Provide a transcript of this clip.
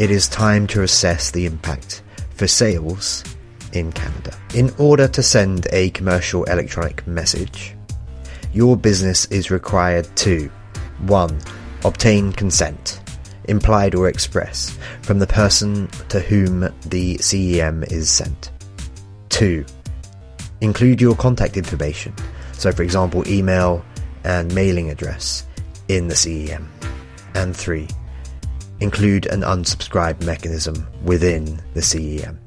it is time to assess the impact for sales in Canada. In order to send a commercial electronic message, your business is required to 1. Obtain consent, implied or express, from the person to whom the CEM is sent. 2. Include your contact information, so for example, email and mailing address, in the CEM. And 3. Include an unsubscribe mechanism within the CEM.